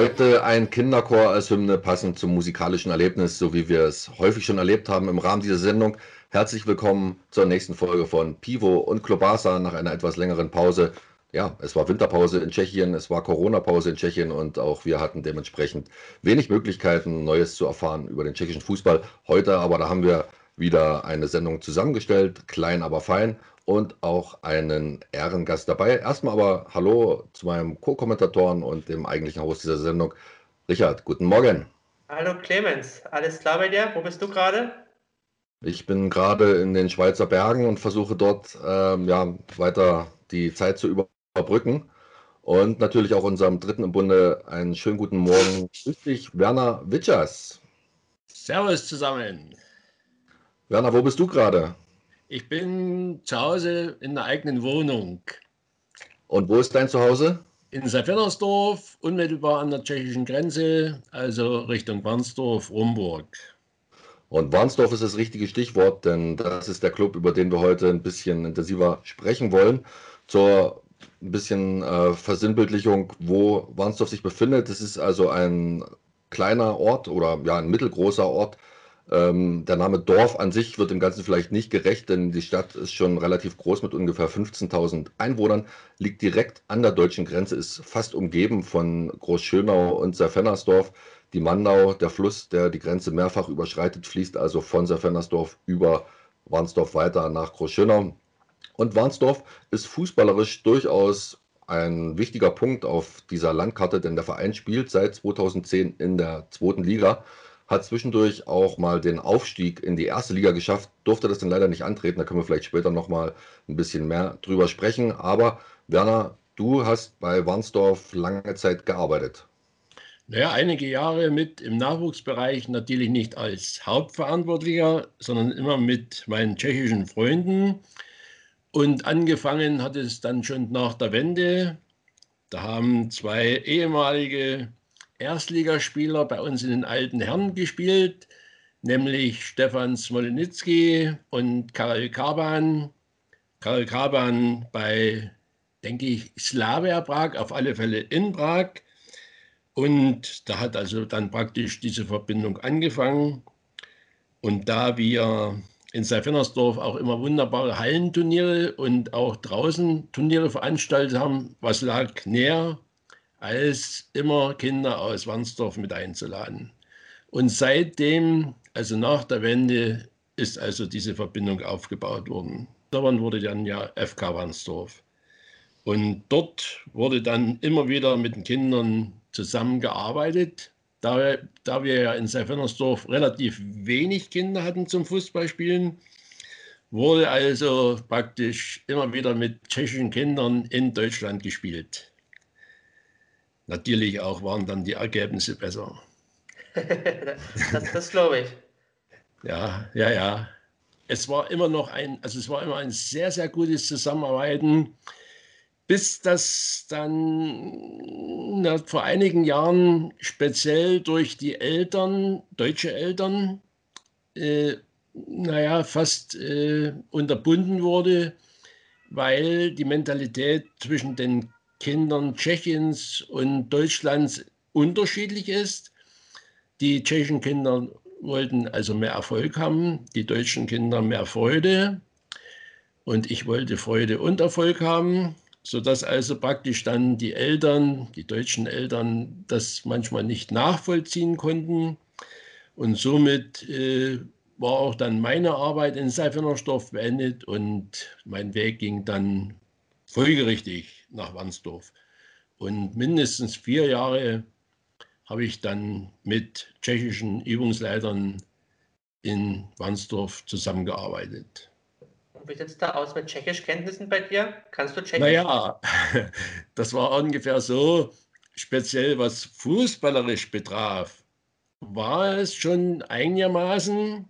Heute ein Kinderchor als Hymne passend zum musikalischen Erlebnis, so wie wir es häufig schon erlebt haben im Rahmen dieser Sendung. Herzlich willkommen zur nächsten Folge von Pivo und Klobasa nach einer etwas längeren Pause. Ja, es war Winterpause in Tschechien, es war Corona-Pause in Tschechien und auch wir hatten dementsprechend wenig Möglichkeiten, Neues zu erfahren über den tschechischen Fußball. Heute aber, da haben wir wieder eine Sendung zusammengestellt, klein aber fein und auch einen Ehrengast dabei. Erstmal aber Hallo zu meinem Co-Kommentatoren und dem eigentlichen Host dieser Sendung, Richard. Guten Morgen. Hallo Clemens, alles klar bei dir? Wo bist du gerade? Ich bin gerade in den Schweizer Bergen und versuche dort ähm, ja, weiter die Zeit zu überbrücken. Und natürlich auch unserem Dritten im Bunde einen schönen guten Morgen. Grüß dich, Werner Witschers. Servus zusammen. Werner, wo bist du gerade? Ich bin zu Hause in der eigenen Wohnung. Und wo ist dein Zuhause? In Safennersdorf, unmittelbar an der tschechischen Grenze, also Richtung Warnsdorf, Rumburg. Und Warnsdorf ist das richtige Stichwort, denn das ist der Club, über den wir heute ein bisschen intensiver sprechen wollen. Zur ein bisschen äh, Versinnbildlichung, wo Warnsdorf sich befindet. Es ist also ein kleiner Ort oder ja ein mittelgroßer Ort ähm, der Name Dorf an sich wird dem Ganzen vielleicht nicht gerecht, denn die Stadt ist schon relativ groß mit ungefähr 15.000 Einwohnern, liegt direkt an der deutschen Grenze, ist fast umgeben von Großschönau und Serfennersdorf. Die Mandau, der Fluss, der die Grenze mehrfach überschreitet, fließt also von Serfennersdorf über Warnsdorf weiter nach Großschönau. Und Warnsdorf ist fußballerisch durchaus ein wichtiger Punkt auf dieser Landkarte, denn der Verein spielt seit 2010 in der zweiten Liga hat zwischendurch auch mal den Aufstieg in die erste Liga geschafft, durfte das dann leider nicht antreten. Da können wir vielleicht später noch mal ein bisschen mehr drüber sprechen. Aber Werner, du hast bei Warnsdorf lange Zeit gearbeitet. Naja, einige Jahre mit im Nachwuchsbereich, natürlich nicht als Hauptverantwortlicher, sondern immer mit meinen tschechischen Freunden. Und angefangen hat es dann schon nach der Wende. Da haben zwei ehemalige Erstligaspieler bei uns in den alten Herren gespielt, nämlich Stefan Smolenitzki und Karel Karban. Karel Karban bei, denke ich, Slavia Prag, auf alle Fälle in Prag. Und da hat also dann praktisch diese Verbindung angefangen. Und da wir in Seifernersdorf auch immer wunderbare Hallenturniere und auch draußen Turniere veranstaltet haben, was lag näher, als immer Kinder aus Warnsdorf mit einzuladen. Und seitdem, also nach der Wende, ist also diese Verbindung aufgebaut worden. Daran wurde dann ja FK Warnsdorf. Und dort wurde dann immer wieder mit den Kindern zusammengearbeitet. Da, da wir ja in Seifernersdorf relativ wenig Kinder hatten zum Fußballspielen, wurde also praktisch immer wieder mit tschechischen Kindern in Deutschland gespielt. Natürlich auch waren dann die Ergebnisse besser. das, das glaube ich. Ja, ja, ja. Es war immer noch ein, also es war immer ein sehr, sehr gutes Zusammenarbeiten, bis das dann na, vor einigen Jahren speziell durch die Eltern, deutsche Eltern, äh, naja, fast äh, unterbunden wurde, weil die Mentalität zwischen den Kindern Tschechiens und Deutschlands unterschiedlich ist. Die tschechischen Kinder wollten also mehr Erfolg haben, die deutschen Kinder mehr Freude. Und ich wollte Freude und Erfolg haben, sodass also praktisch dann die Eltern, die deutschen Eltern, das manchmal nicht nachvollziehen konnten. Und somit äh, war auch dann meine Arbeit in Seifenersdorf beendet und mein Weg ging dann folgerichtig nach Wandsdorf. Und mindestens vier Jahre habe ich dann mit tschechischen Übungsleitern in Wandsdorf zusammengearbeitet. wie sieht es da aus mit Tschechischkenntnissen bei dir? Kannst du Tschechisch? Naja, das war ungefähr so, speziell was fußballerisch betraf, war es schon einigermaßen.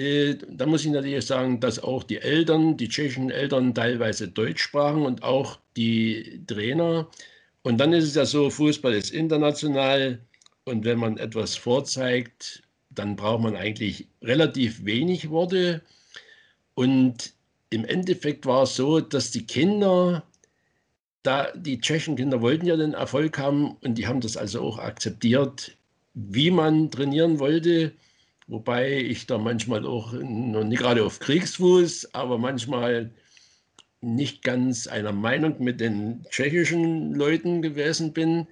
Äh, da muss ich natürlich sagen, dass auch die Eltern, die tschechischen Eltern teilweise Deutsch sprachen und auch die Trainer. Und dann ist es ja so, Fußball ist international und wenn man etwas vorzeigt, dann braucht man eigentlich relativ wenig Worte. Und im Endeffekt war es so, dass die Kinder da die tschechischen Kinder wollten ja den Erfolg haben und die haben das also auch akzeptiert, wie man trainieren wollte. Wobei ich da manchmal auch, noch nicht gerade auf Kriegsfuß, aber manchmal nicht ganz einer Meinung mit den tschechischen Leuten gewesen bin,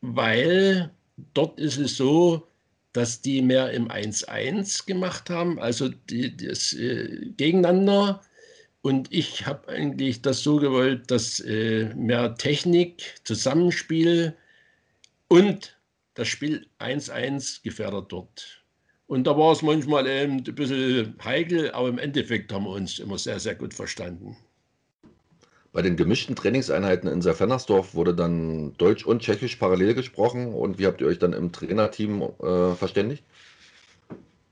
weil dort ist es so, dass die mehr im 1-1 gemacht haben, also die, das äh, Gegeneinander. Und ich habe eigentlich das so gewollt, dass äh, mehr Technik, Zusammenspiel und das Spiel 1-1 gefährdet wird. Und da war es manchmal eben ein bisschen heikel, aber im Endeffekt haben wir uns immer sehr, sehr gut verstanden. Bei den gemischten Trainingseinheiten in Serfennersdorf wurde dann Deutsch und Tschechisch parallel gesprochen. Und wie habt ihr euch dann im Trainerteam äh, verständigt?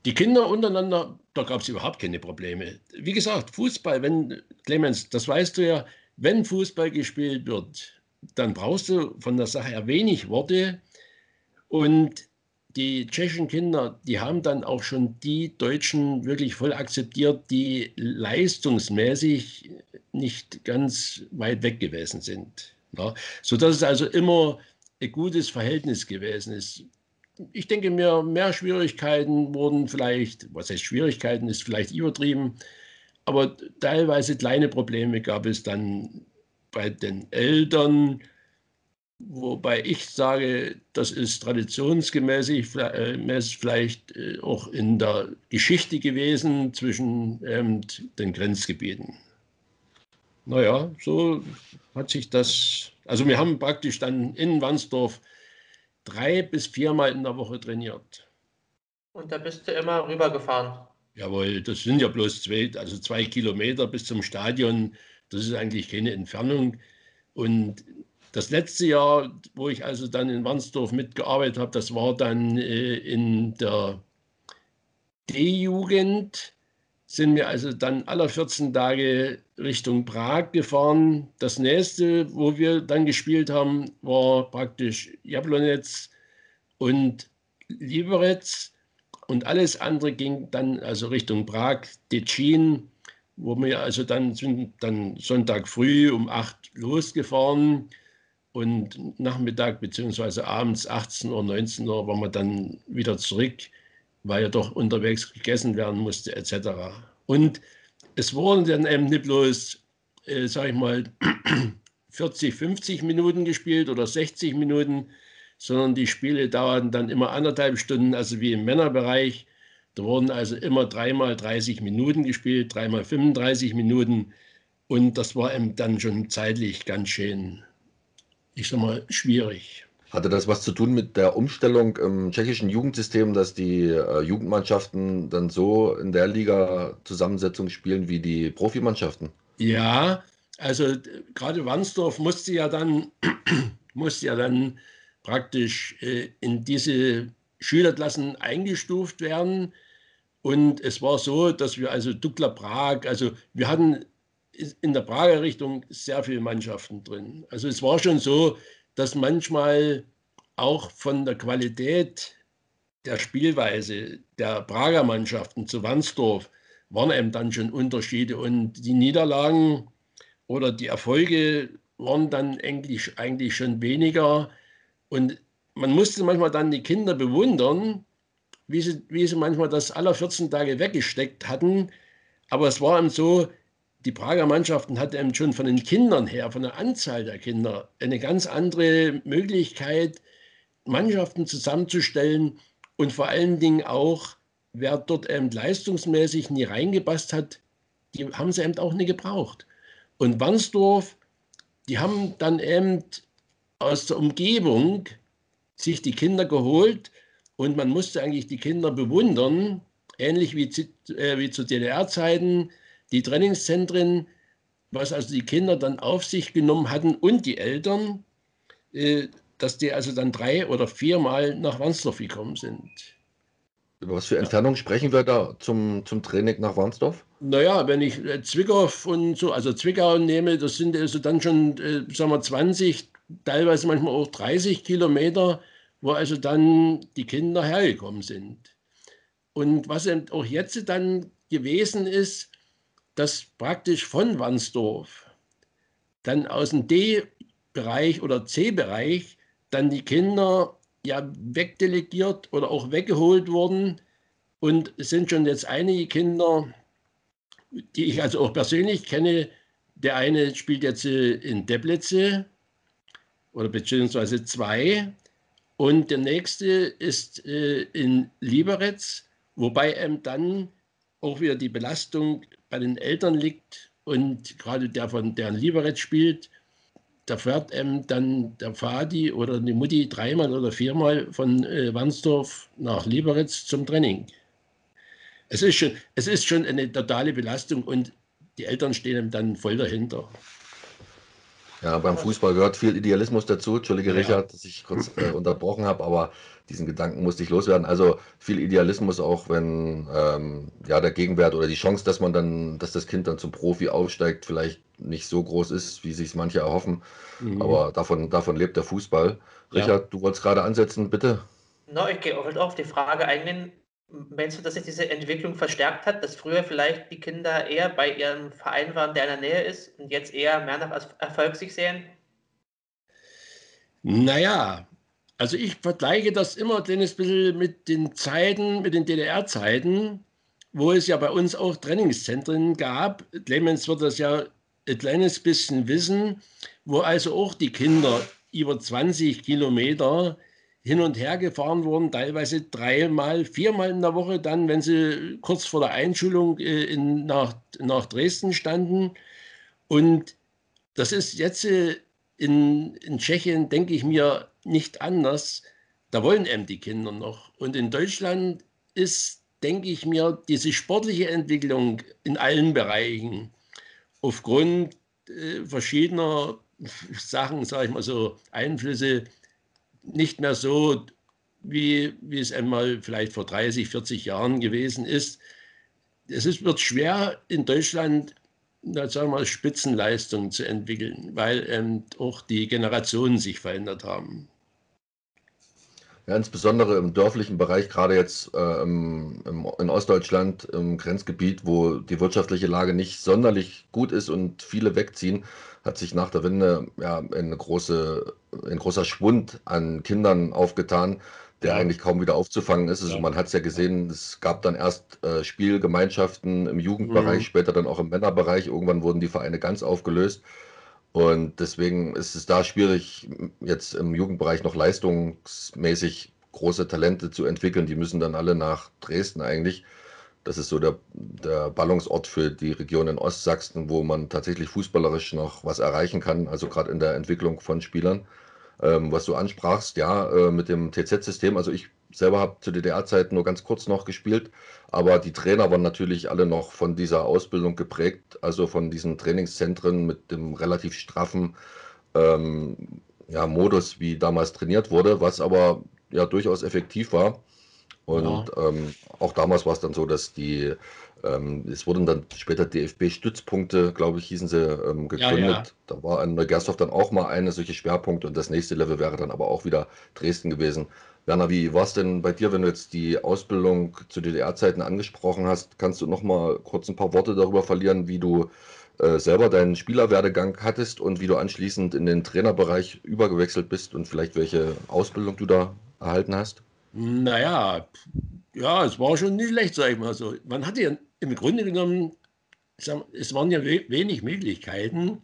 Die Kinder untereinander, da gab es überhaupt keine Probleme. Wie gesagt, Fußball, wenn, Clemens, das weißt du ja, wenn Fußball gespielt wird, dann brauchst du von der Sache her wenig Worte. Und die tschechischen Kinder, die haben dann auch schon die Deutschen wirklich voll akzeptiert, die leistungsmäßig nicht ganz weit weg gewesen sind. Ja, sodass es also immer ein gutes Verhältnis gewesen ist. Ich denke mir, mehr Schwierigkeiten wurden vielleicht, was heißt Schwierigkeiten, ist vielleicht übertrieben, aber teilweise kleine Probleme gab es dann bei den Eltern, Wobei ich sage, das ist traditionsgemäß äh, vielleicht äh, auch in der Geschichte gewesen zwischen ähm, den Grenzgebieten. Naja, so hat sich das, also wir haben praktisch dann in Wandsdorf drei bis viermal in der Woche trainiert. Und da bist du immer rübergefahren? Jawohl, das sind ja bloß zwei, also zwei Kilometer bis zum Stadion. Das ist eigentlich keine Entfernung. Und das letzte Jahr, wo ich also dann in Wandsdorf mitgearbeitet habe, das war dann äh, in der D-Jugend, sind wir also dann alle 14 Tage Richtung Prag gefahren. Das nächste, wo wir dann gespielt haben, war praktisch Jablonetz und Liberec. Und alles andere ging dann also Richtung Prag, Decin, wo wir also dann sind dann Sonntag früh um 8 losgefahren und Nachmittag bzw. abends 18 Uhr, 19 Uhr waren wir dann wieder zurück, weil ja doch unterwegs gegessen werden musste etc. Und es wurden dann eben nicht bloß, äh, sag ich mal, 40, 50 Minuten gespielt oder 60 Minuten, sondern die Spiele dauerten dann immer anderthalb Stunden, also wie im Männerbereich. Da wurden also immer dreimal 30 Minuten gespielt, dreimal 35 Minuten. Und das war eben dann schon zeitlich ganz schön ich sag mal, schwierig. Hatte das was zu tun mit der Umstellung im tschechischen Jugendsystem, dass die äh, Jugendmannschaften dann so in der Liga-Zusammensetzung spielen wie die Profimannschaften? Ja, also gerade Wandsdorf musste ja dann, musste ja dann praktisch äh, in diese Schülerklassen eingestuft werden. Und es war so, dass wir also Dukla Prag, also wir hatten in der Prager Richtung sehr viele Mannschaften drin. Also es war schon so, dass manchmal auch von der Qualität der Spielweise der Prager Mannschaften zu Wandsdorf waren eben dann schon Unterschiede und die Niederlagen oder die Erfolge waren dann eigentlich, eigentlich schon weniger und man musste manchmal dann die Kinder bewundern, wie sie, wie sie manchmal das aller 14 Tage weggesteckt hatten. Aber es war eben so, die Prager Mannschaften hatten schon von den Kindern her, von der Anzahl der Kinder, eine ganz andere Möglichkeit, Mannschaften zusammenzustellen und vor allen Dingen auch, wer dort eben leistungsmäßig nie reingepasst hat, die haben sie eben auch nie gebraucht. Und Wandsdorf, die haben dann eben aus der Umgebung sich die Kinder geholt und man musste eigentlich die Kinder bewundern, ähnlich wie äh, wie zu DDR-Zeiten die Trainingszentren, was also die Kinder dann auf sich genommen hatten und die Eltern, äh, dass die also dann drei oder viermal nach Warnsdorf gekommen sind. Über was für Entfernung sprechen wir da zum, zum Training nach Warnsdorf? Naja, wenn ich äh, Zwickau und so, also Zwickau nehme, das sind also dann schon, äh, sagen wir, 20, teilweise manchmal auch 30 Kilometer, wo also dann die Kinder hergekommen sind. Und was eben auch jetzt dann gewesen ist, dass praktisch von Wandsdorf dann aus dem D, Bereich oder C-Bereich dann die Kinder ja wegdelegiert oder auch weggeholt worden. Und es sind schon jetzt einige Kinder, die ich also auch persönlich kenne. Der eine spielt jetzt äh, in Deblitze oder beziehungsweise zwei. Und der nächste ist äh, in Liberec, wobei dann auch wieder die Belastung bei den Eltern liegt und gerade der von der in Liberec spielt, da fährt ähm, dann der Fadi oder die Mutti dreimal oder viermal von äh, Wandsdorf nach Liberec zum Training. Es ist, schon, es ist schon eine totale Belastung und die Eltern stehen dann voll dahinter. Ja, beim Fußball gehört viel Idealismus dazu. Entschuldige, ja. Richard, dass ich kurz äh, unterbrochen habe, aber diesen Gedanken musste ich loswerden. Also viel Idealismus auch, wenn ähm, ja der Gegenwert oder die Chance, dass man dann, dass das Kind dann zum Profi aufsteigt, vielleicht nicht so groß ist, wie sich manche erhoffen. Mhm. Aber davon, davon lebt der Fußball. Richard, ja. du wolltest gerade ansetzen, bitte. No, ich gehe auf die Frage eingehen, Meinst du, dass sich diese Entwicklung verstärkt hat, dass früher vielleicht die Kinder eher bei ihrem Verein waren, der in der Nähe ist und jetzt eher mehr nach Erfolg sich sehen? Naja, also ich vergleiche das immer ein kleines bisschen mit den Zeiten, mit den DDR-Zeiten, wo es ja bei uns auch Trainingszentren gab. Clemens wird das ja ein kleines bisschen wissen, wo also auch die Kinder über 20 Kilometer hin und her gefahren wurden, teilweise dreimal, viermal in der Woche, dann, wenn sie kurz vor der Einschulung äh, in, nach, nach Dresden standen. Und das ist jetzt äh, in, in Tschechien, denke ich mir, nicht anders. Da wollen eben die Kinder noch. Und in Deutschland ist, denke ich mir, diese sportliche Entwicklung in allen Bereichen aufgrund äh, verschiedener Sachen, sage ich mal so, Einflüsse, nicht mehr so, wie, wie es einmal vielleicht vor 30, 40 Jahren gewesen ist. Es ist, wird schwer in Deutschland sagen wir mal, Spitzenleistungen zu entwickeln, weil ähm, auch die Generationen sich verändert haben. Ja, insbesondere im dörflichen Bereich, gerade jetzt äh, im, im, in Ostdeutschland, im Grenzgebiet, wo die wirtschaftliche Lage nicht sonderlich gut ist und viele wegziehen, hat sich nach der Wende ja, eine große, ein großer Schwund an Kindern aufgetan, der ja. eigentlich kaum wieder aufzufangen ist. Also ja. man hat es ja gesehen, es gab dann erst äh, Spielgemeinschaften im Jugendbereich, mhm. später dann auch im Männerbereich. Irgendwann wurden die Vereine ganz aufgelöst. Und deswegen ist es da schwierig, jetzt im Jugendbereich noch leistungsmäßig große Talente zu entwickeln. Die müssen dann alle nach Dresden eigentlich. Das ist so der, der Ballungsort für die Region in Ostsachsen, wo man tatsächlich fußballerisch noch was erreichen kann, also gerade in der Entwicklung von Spielern. Ähm, was du ansprachst, ja, äh, mit dem TZ-System, also ich selber habe zu DDR-Zeiten nur ganz kurz noch gespielt, aber die Trainer waren natürlich alle noch von dieser Ausbildung geprägt, also von diesen Trainingszentren mit dem relativ straffen ähm, ja, Modus, wie damals trainiert wurde, was aber ja durchaus effektiv war. Und ja. ähm, auch damals war es dann so, dass die, ähm, es wurden dann später DFB-Stützpunkte, glaube ich, hießen sie, ähm, gegründet. Ja, ja. Da war an Neugersdorf dann auch mal eine solche Schwerpunkte und das nächste Level wäre dann aber auch wieder Dresden gewesen. Werner, wie war es denn bei dir, wenn du jetzt die Ausbildung zu DDR-Zeiten angesprochen hast? Kannst du noch mal kurz ein paar Worte darüber verlieren, wie du äh, selber deinen Spielerwerdegang hattest und wie du anschließend in den Trainerbereich übergewechselt bist und vielleicht welche Ausbildung du da erhalten hast? Naja, ja, es war schon nicht schlecht, sag ich mal so. Man hatte ja im Grunde genommen, es waren ja wenig Möglichkeiten,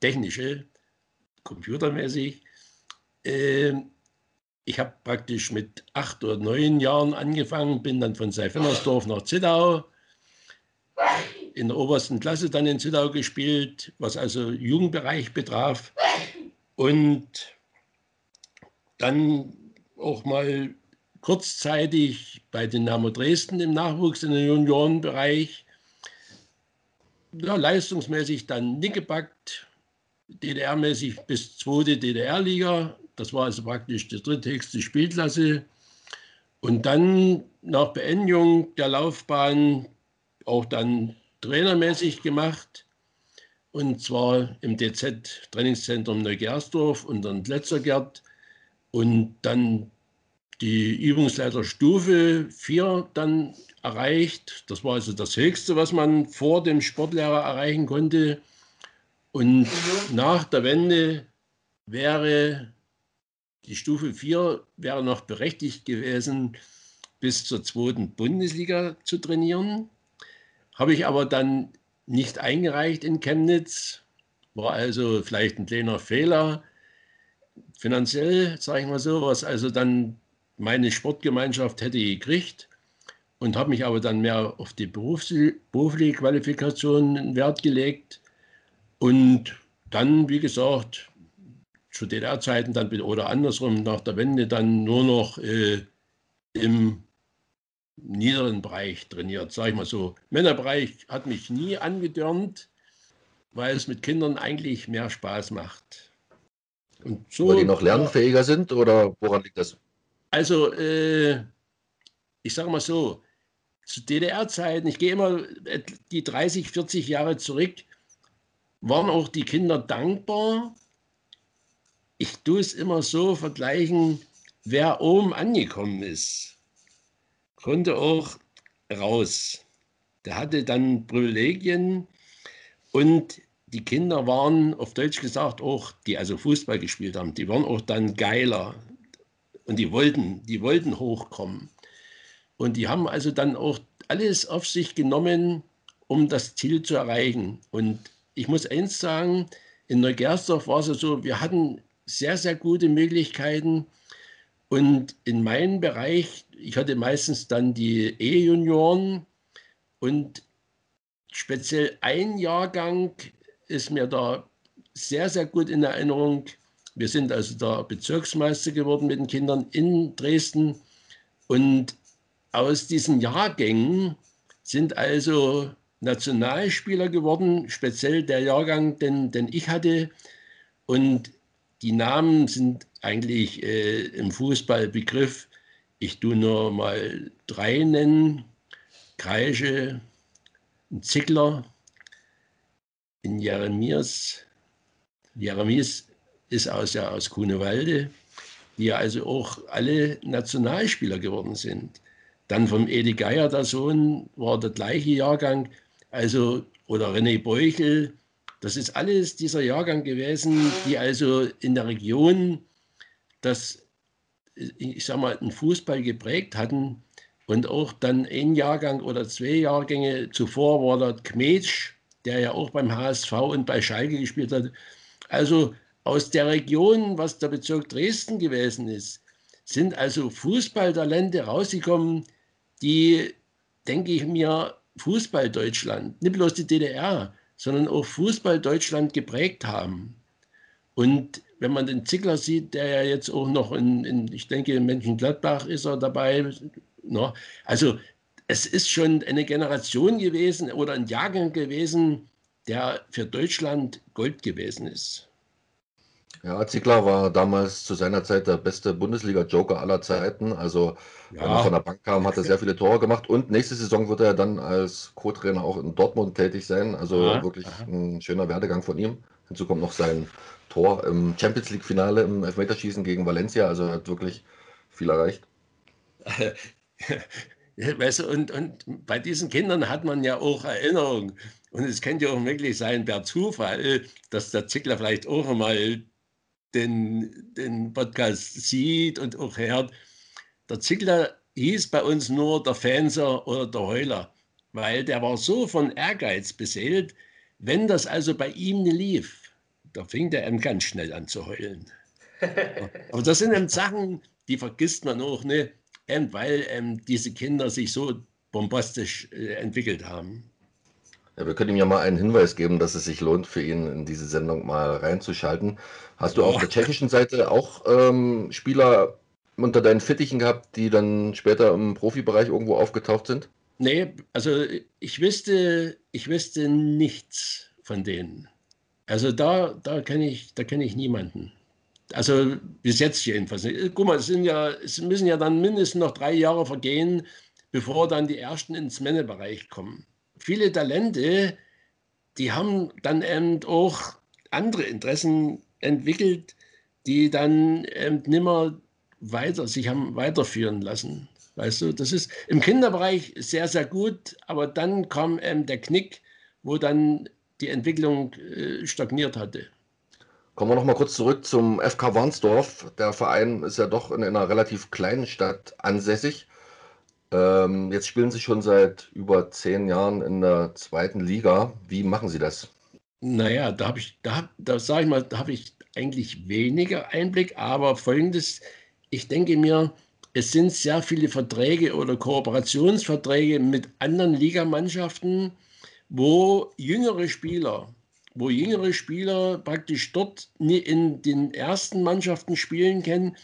technische, computermäßig. Ähm, ich habe praktisch mit acht oder neun Jahren angefangen, bin dann von Seifennersdorf nach Zittau, in der obersten Klasse dann in Zittau gespielt, was also Jugendbereich betraf. Und dann auch mal kurzzeitig bei Dynamo Dresden im Nachwuchs in den Juniorenbereich. Ja, leistungsmäßig dann nicht gepackt, DDR-mäßig bis zweite DDR-Liga. Das war also praktisch die dritthöchste Spielklasse. Und dann nach Beendigung der Laufbahn auch dann trainermäßig gemacht. Und zwar im DZ-Trainingszentrum Neugersdorf und dann Letzergert. Und dann die Übungsleiterstufe 4 dann erreicht. Das war also das Höchste, was man vor dem Sportlehrer erreichen konnte. Und nach der Wende wäre die Stufe 4 wäre noch berechtigt gewesen, bis zur zweiten Bundesliga zu trainieren. Habe ich aber dann nicht eingereicht in Chemnitz. War also vielleicht ein kleiner Fehler. Finanziell, sage ich mal so, was also dann meine Sportgemeinschaft hätte gekriegt und habe mich aber dann mehr auf die berufliche Qualifikation Wert gelegt. Und dann, wie gesagt, zu DDR-Zeiten dann oder andersrum nach der Wende dann nur noch äh, im niederen Bereich trainiert, sage ich mal so. Männerbereich hat mich nie angedörnt, weil es mit Kindern eigentlich mehr Spaß macht. Und so, weil die noch lernfähiger sind oder woran liegt das? Also, äh, ich sage mal so, zu DDR-Zeiten, ich gehe immer die 30, 40 Jahre zurück, waren auch die Kinder dankbar. Ich tue es immer so vergleichen, wer oben angekommen ist konnte auch raus. Der hatte dann Privilegien und die Kinder waren, auf Deutsch gesagt, auch, die also Fußball gespielt haben, die waren auch dann geiler. Und die wollten, die wollten hochkommen. Und die haben also dann auch alles auf sich genommen, um das Ziel zu erreichen. Und ich muss eins sagen, in Neugersdorf war es so, wir hatten sehr, sehr gute Möglichkeiten. Und in meinem Bereich ich hatte meistens dann die E-Junioren und speziell ein Jahrgang ist mir da sehr, sehr gut in Erinnerung. Wir sind also da Bezirksmeister geworden mit den Kindern in Dresden und aus diesen Jahrgängen sind also Nationalspieler geworden, speziell der Jahrgang, den, den ich hatte. Und die Namen sind eigentlich äh, im Fußballbegriff ich tue nur mal drei nennen. Kreische, ein Zickler, in Jeremias. Jeremies ist aus, ja, aus Kunewalde, die ja also auch alle Nationalspieler geworden sind. Dann vom Edi Geier, der Sohn, war der gleiche Jahrgang. Also, oder René Beuchel, das ist alles dieser Jahrgang gewesen, die also in der Region das ich sag mal, den Fußball geprägt hatten. Und auch dann ein Jahrgang oder zwei Jahrgänge zuvor war dort Kmetsch, der ja auch beim HSV und bei Schalke gespielt hat. Also aus der Region, was der Bezirk Dresden gewesen ist, sind also Fußballtalente rausgekommen, die, denke ich mir, Fußball Deutschland, nicht bloß die DDR, sondern auch Fußball Deutschland geprägt haben. Und wenn man den Zickler sieht, der ja jetzt auch noch in, in ich denke, in Mönchengladbach ist er dabei. Ne? Also es ist schon eine Generation gewesen oder ein Jahrgang gewesen, der für Deutschland Gold gewesen ist. Ja, Zickler war damals zu seiner Zeit der beste Bundesliga-Joker aller Zeiten. Also, ja. wenn er von der Bank kam, hat er sehr viele Tore gemacht. Und nächste Saison wird er dann als Co-Trainer auch in Dortmund tätig sein. Also Aha. wirklich Aha. ein schöner Werdegang von ihm. Hinzu kommt noch sein Tor im Champions League-Finale im Elfmeterschießen gegen Valencia. Also er hat wirklich viel erreicht. weißt du, und, und bei diesen Kindern hat man ja auch Erinnerungen. Und es könnte ja auch wirklich sein, per Zufall, dass der Zickler vielleicht auch einmal den, den Podcast sieht und auch hört. Der Zickler hieß bei uns nur der Fenser oder der Heuler, weil der war so von Ehrgeiz beseelt, wenn das also bei ihm lief, da fing der M ganz schnell an zu heulen. Aber das sind eben Sachen, die vergisst man auch, ne? weil ähm, diese Kinder sich so bombastisch äh, entwickelt haben. Ja, wir können ihm ja mal einen Hinweis geben, dass es sich lohnt, für ihn in diese Sendung mal reinzuschalten. Hast du oh. auf der tschechischen Seite auch ähm, Spieler unter deinen Fittichen gehabt, die dann später im Profibereich irgendwo aufgetaucht sind? Nee, also ich wüsste, ich wüsste nichts von denen. Also da, da kenne ich, da ich niemanden. Also bis jetzt jedenfalls. Guck mal, es, sind ja, es müssen ja dann mindestens noch drei Jahre vergehen, bevor dann die Ersten ins Männerbereich kommen. Viele Talente, die haben dann eben auch andere Interessen entwickelt, die dann eben nimmer weiter, sich haben weiterführen lassen. Weißt du, das ist im Kinderbereich sehr, sehr gut, aber dann kam eben der Knick, wo dann die Entwicklung äh, stagniert hatte. Kommen wir noch mal kurz zurück zum FK Warnsdorf. Der Verein ist ja doch in einer relativ kleinen Stadt ansässig. Ähm, jetzt spielen Sie schon seit über zehn Jahren in der zweiten Liga. Wie machen Sie das? Naja, da habe ich, da, da sage ich mal, da habe ich eigentlich weniger Einblick, aber folgendes, ich denke mir, es sind sehr viele Verträge oder Kooperationsverträge mit anderen Ligamannschaften, wo jüngere Spieler wo jüngere Spieler praktisch dort in den ersten Mannschaften spielen können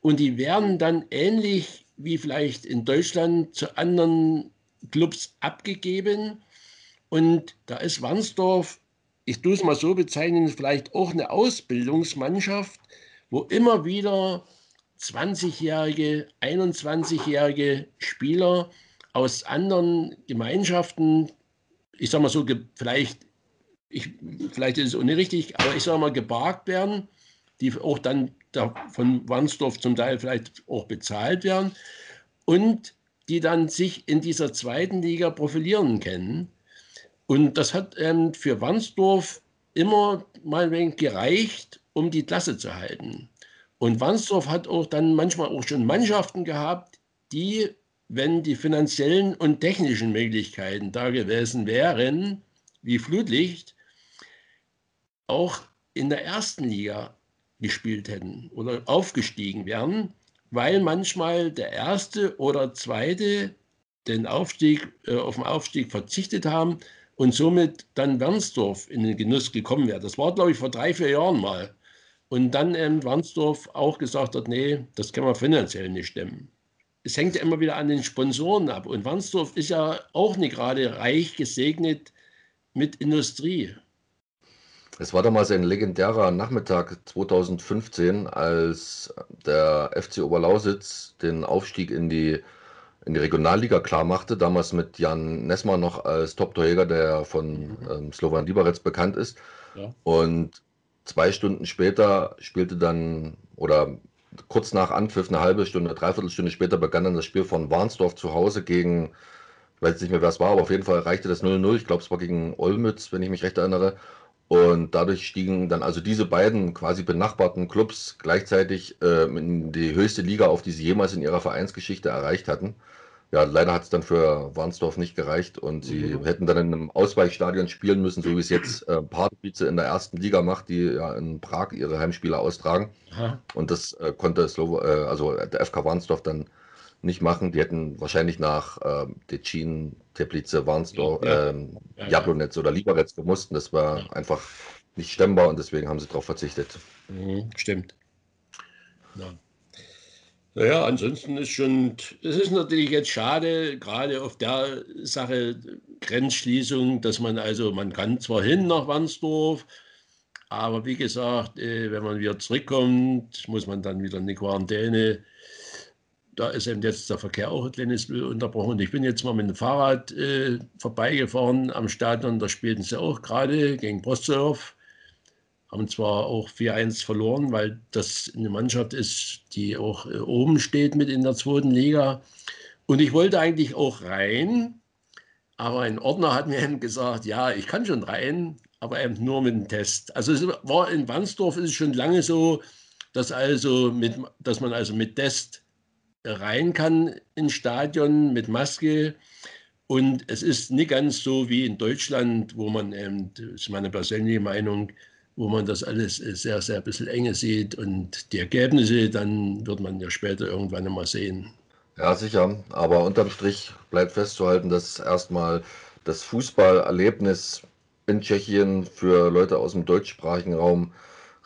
und die werden dann ähnlich wie vielleicht in Deutschland zu anderen Clubs abgegeben. Und da ist Warnsdorf, ich tue es mal so bezeichnen, vielleicht auch eine Ausbildungsmannschaft, wo immer wieder 20-jährige, 21-jährige Spieler aus anderen Gemeinschaften, ich sage mal so, vielleicht ich, vielleicht ist es unrichtig, aber ich sage mal, gebarkt werden, die auch dann von Warnsdorf zum Teil vielleicht auch bezahlt werden und die dann sich in dieser zweiten Liga profilieren können. Und das hat ähm, für Warnsdorf immer mal ein wenig gereicht, um die Klasse zu halten. Und Warnsdorf hat auch dann manchmal auch schon Mannschaften gehabt, die, wenn die finanziellen und technischen Möglichkeiten da gewesen wären, wie Flutlicht, auch in der ersten Liga gespielt hätten oder aufgestiegen wären, weil manchmal der erste oder zweite den Aufstieg, äh, auf den Aufstieg verzichtet haben und somit dann Wernsdorf in den Genuss gekommen wäre. Das war, glaube ich, vor drei, vier Jahren mal. Und dann ähm, Wernsdorf auch gesagt hat, nee, das kann man finanziell nicht stemmen. Es hängt ja immer wieder an den Sponsoren ab. Und Wernsdorf ist ja auch nicht gerade reich gesegnet mit Industrie. Es war damals ein legendärer Nachmittag 2015, als der FC Oberlausitz den Aufstieg in die, in die Regionalliga klarmachte. Damals mit Jan Nesma noch als Top-Torjäger, der von ähm, Slovan Liberec bekannt ist. Ja. Und zwei Stunden später spielte dann, oder kurz nach Anpfiff, eine halbe Stunde, dreiviertel Stunde später begann dann das Spiel von Warnsdorf zu Hause gegen, ich weiß nicht mehr, wer es war, aber auf jeden Fall reichte das 0-0. Ich glaube, es war gegen Olmütz, wenn ich mich recht erinnere. Und dadurch stiegen dann also diese beiden quasi benachbarten Clubs gleichzeitig äh, in die höchste Liga auf, die sie jemals in ihrer Vereinsgeschichte erreicht hatten. Ja, leider hat es dann für Warnsdorf nicht gereicht und sie mhm. hätten dann in einem Ausweichstadion spielen müssen, so wie es jetzt äh, Pardubice in der ersten Liga macht, die ja in Prag ihre Heimspiele austragen. Aha. Und das äh, konnte Slow äh, also der FK Warnsdorf dann nicht machen. Die hätten wahrscheinlich nach äh, Decin, Teplice, Warnsdorf, ja, ähm, ja, Jablonetz oder Liberec gemusst. Das war ja. einfach nicht stemmbar und deswegen haben sie darauf verzichtet. Mhm, stimmt. Ja. Naja, ansonsten ist schon, es ist natürlich jetzt schade, gerade auf der Sache Grenzschließung, dass man also, man kann zwar hin nach Wandsdorf, aber wie gesagt, äh, wenn man wieder zurückkommt, muss man dann wieder in die Quarantäne da ist eben jetzt der Verkehr auch ein kleines unterbrochen. Und ich bin jetzt mal mit dem Fahrrad äh, vorbeigefahren am Stadion, da spielten sie auch gerade gegen Postdorf. Haben zwar auch 4-1 verloren, weil das eine Mannschaft ist, die auch äh, oben steht mit in der zweiten Liga. Und ich wollte eigentlich auch rein, aber ein Ordner hat mir eben gesagt, ja, ich kann schon rein, aber eben nur mit dem Test. Also es war in Wandsdorf ist es schon lange so, dass, also mit, dass man also mit Test rein kann ins Stadion mit Maske. Und es ist nicht ganz so wie in Deutschland, wo man, ähm, das ist meine persönliche Meinung, wo man das alles sehr, sehr ein bisschen enge sieht. Und die Ergebnisse, dann wird man ja später irgendwann mal sehen. Ja, sicher. Aber unterm Strich bleibt festzuhalten, dass erstmal das Fußballerlebnis in Tschechien für Leute aus dem deutschsprachigen Raum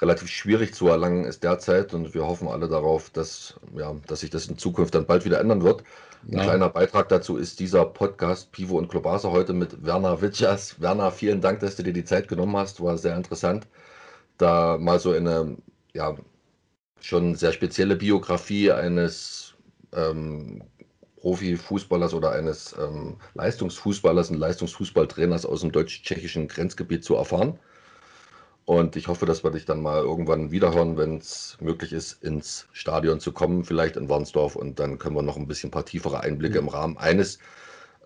relativ schwierig zu erlangen ist derzeit und wir hoffen alle darauf, dass, ja, dass sich das in Zukunft dann bald wieder ändern wird. Ein ja. kleiner Beitrag dazu ist dieser Podcast Pivo und Klobase heute mit Werner Witschers. Werner, vielen Dank, dass du dir die Zeit genommen hast. War sehr interessant, da mal so eine ja, schon sehr spezielle Biografie eines ähm, Profifußballers oder eines ähm, Leistungsfußballers, und Leistungsfußballtrainers aus dem deutsch-tschechischen Grenzgebiet zu erfahren. Und ich hoffe, dass wir dich dann mal irgendwann wiederhören, wenn es möglich ist, ins Stadion zu kommen, vielleicht in Warnsdorf. Und dann können wir noch ein bisschen ein paar tiefere Einblicke im Rahmen eines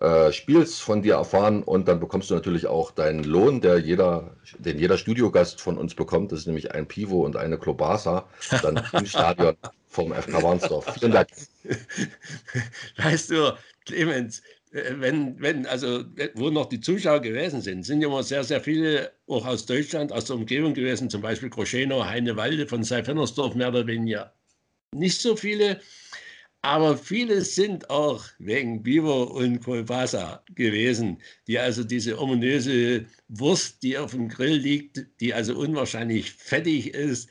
äh, Spiels von dir erfahren und dann bekommst du natürlich auch deinen Lohn, der jeder, den jeder Studiogast von uns bekommt. Das ist nämlich ein Pivo und eine Klobasa dann im Stadion vom FK Warnsdorf. Vielen Dank. Weißt du, Clemens, wenn, wenn, also, wo noch die Zuschauer gewesen sind, sind immer sehr, sehr viele auch aus Deutschland, aus der Umgebung gewesen, zum Beispiel Groscheno, Heinnewalde von Seifennersdorf mehr oder weniger. Nicht so viele, aber viele sind auch wegen Biber und Kolbasa gewesen, die also diese ominöse Wurst, die auf dem Grill liegt, die also unwahrscheinlich fettig ist,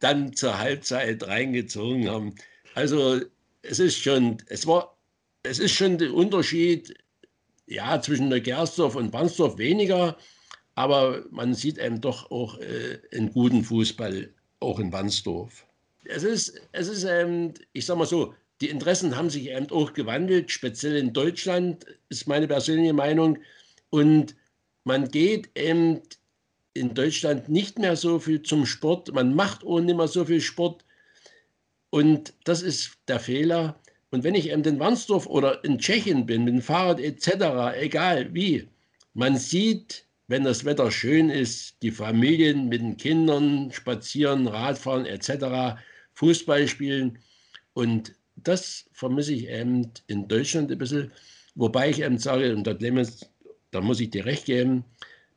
dann zur Halbzeit reingezogen haben. Also es ist schon, es war, es ist schon der Unterschied, ja, zwischen der Gersdorf und Barnsdorf weniger, aber man sieht eben doch auch äh, einen guten Fußball, auch in Barnsdorf. Es ist, es ist ähm, ich sag mal so, die Interessen haben sich eben auch gewandelt, speziell in Deutschland, ist meine persönliche Meinung. Und man geht eben in Deutschland nicht mehr so viel zum Sport, man macht auch nicht mehr so viel Sport. Und das ist der Fehler. Und wenn ich eben in Warnsdorf oder in Tschechien bin, mit dem Fahrrad etc., egal wie, man sieht, wenn das Wetter schön ist, die Familien mit den Kindern spazieren, Radfahren etc., Fußball spielen. Und das vermisse ich eben in Deutschland ein bisschen. Wobei ich eben sage, und da muss ich dir recht geben,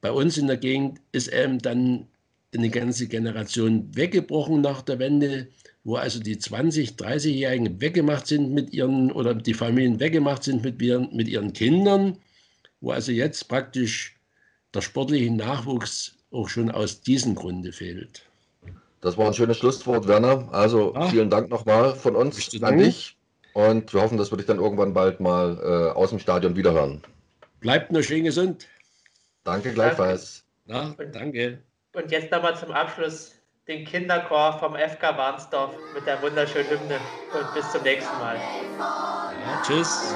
bei uns in der Gegend ist eben dann eine ganze Generation weggebrochen nach der Wende, wo also die 20-, 30-Jährigen weggemacht sind mit ihren, oder die Familien weggemacht sind mit ihren, mit ihren Kindern, wo also jetzt praktisch der sportliche Nachwuchs auch schon aus diesem Grunde fehlt. Das war ein schönes Schlusswort, Werner. Also ah, vielen Dank nochmal von uns an dich. Und wir hoffen, dass wir dich dann irgendwann bald mal äh, aus dem Stadion wiederhören. Bleibt nur schön gesund. Danke gleichfalls. Na, danke. Und jetzt nochmal zum Abschluss den Kinderchor vom FK Warnsdorf mit der wunderschönen Hymne. Und bis zum nächsten Mal. Ja, tschüss.